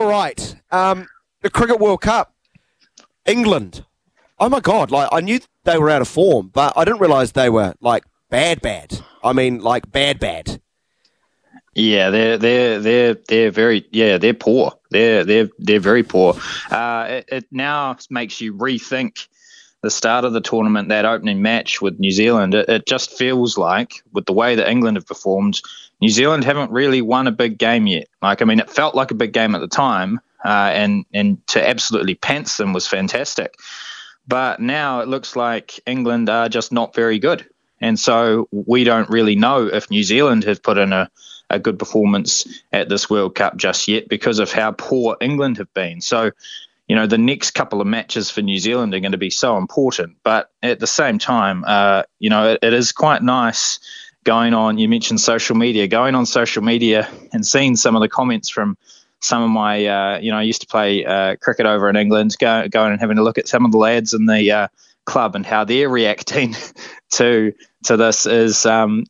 All right. Um, the Cricket World Cup, England. Oh my God! Like I knew they were out of form, but I didn't realise they were like bad, bad. I mean, like bad, bad. Yeah, they're they're they're they're very yeah they're poor. They're they're they're very poor. Uh, it, it now makes you rethink the start of the tournament, that opening match with New Zealand. It, it just feels like with the way that England have performed, New Zealand haven't really won a big game yet. Like I mean, it felt like a big game at the time, uh, and and to absolutely pants them was fantastic. But now it looks like England are just not very good. And so we don't really know if New Zealand have put in a, a good performance at this World Cup just yet because of how poor England have been. So, you know, the next couple of matches for New Zealand are going to be so important. But at the same time, uh, you know, it, it is quite nice going on. You mentioned social media, going on social media and seeing some of the comments from some of my, uh, you know, I used to play uh, cricket over in England, go, going and having a look at some of the lads in the uh, club and how they're reacting to to this is, um,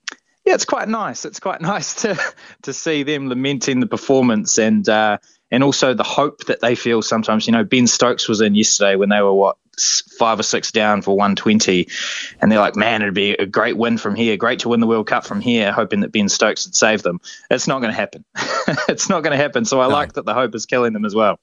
yeah, it's quite nice. It's quite nice to to see them lamenting the performance and uh, and also the hope that they feel sometimes. You know, Ben Stokes was in yesterday when they were what five or six down for 120, and they're like, man, it'd be a great win from here, great to win the World Cup from here, hoping that Ben Stokes would save them. It's not going to happen. it's not going to happen. So I no. like that the hope is killing them as well.